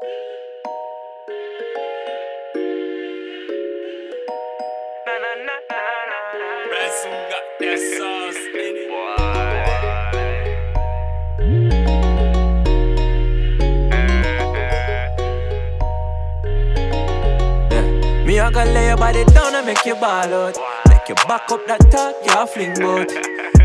Ransom got that sauce. Yeah. Me I gonna lay your body down and make you ball out. Make you back up that talk, you fling bout.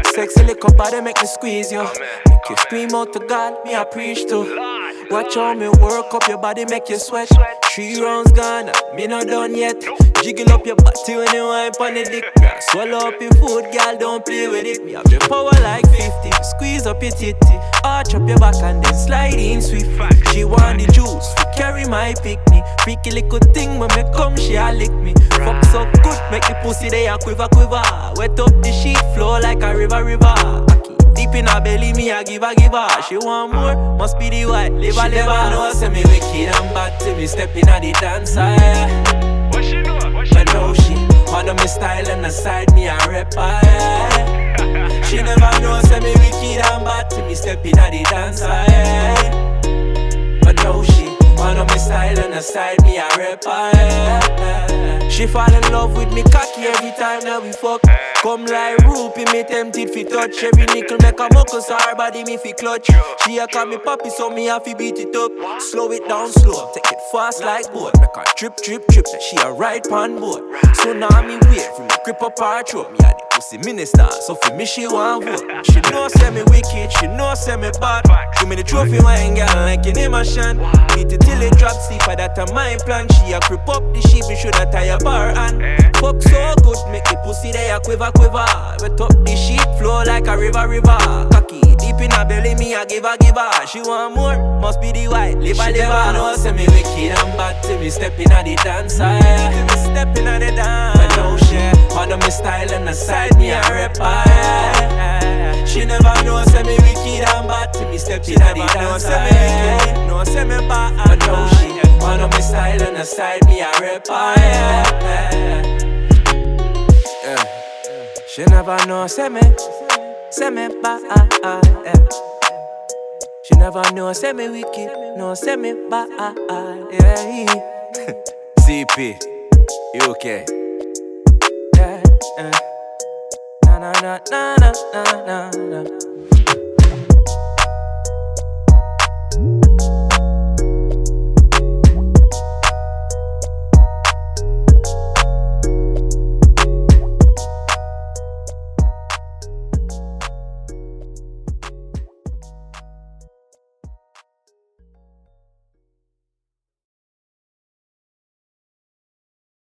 Sexy little body make me squeeze you. Make you scream out to God, me I preach to. Watch how me work up your body, make you sweat. Three rounds gone, me not done yet. Jiggle up your body when you wine on the dick. Girl, swallow up your food, girl, don't play with it. Me have the power like 50. Squeeze up your titty, arch up your back and then slide in swift. She want the juice, carry my picnic. Freaky little thing when me come, she a lick me. Fuck so good, make the pussy they a quiver quiver. Wet up the sheet, flow like a river river. Cocky Deep in her belly, me a give her give her. She want more, must be the white liver She liver. never know, say me wicked and bad till me step in the dance yeah. What she know? What she But know she Honor me style and the side me a rap yeah. She never know, say me wicked and bad till me step in the dance yeah. But know she Honor me style and the side me a rap yeah. She fall in love with me cocky every time that we fuck. Come like Rupi, me tempted fi touch. Every nickel make a muckle, so her body me fi clutch. She a call me papi, so me have fi beat it up. Slow it down slow, take it fast like boat. Make her trip, trip, trip, that she a ride pan boat. So now me wait for me grip up her throat. Me a pussy minister, so for me she want vote. She know say me wicked, she know say me bad. Give me the trophy wine, girl, like in him a shan. Beat it till it drop sleep, but that a my plan. She a creep up the sheep, be sure that tie a bar and fuck so good, make the pussy there a quiver quiver. Wet up the sheet, flow like a river river. Cocky deep in her belly, me a give her give her. She want more, must be the white liver She never know, say me wicked and bad till me step in the dance yeah. Till me stepping on the dance. But know she Honor me style and the side me a rap yeah. She never know, say me wicked and bad till me step She in the never know say me wicked, no say me bad. But know she Honor me style and the side me a rap yeah. Yeah. She never know, say me, say me bad. She never know, say me wicked, no, say me bad. Yeah. CP, UK. Yeah. Na na na na na na na.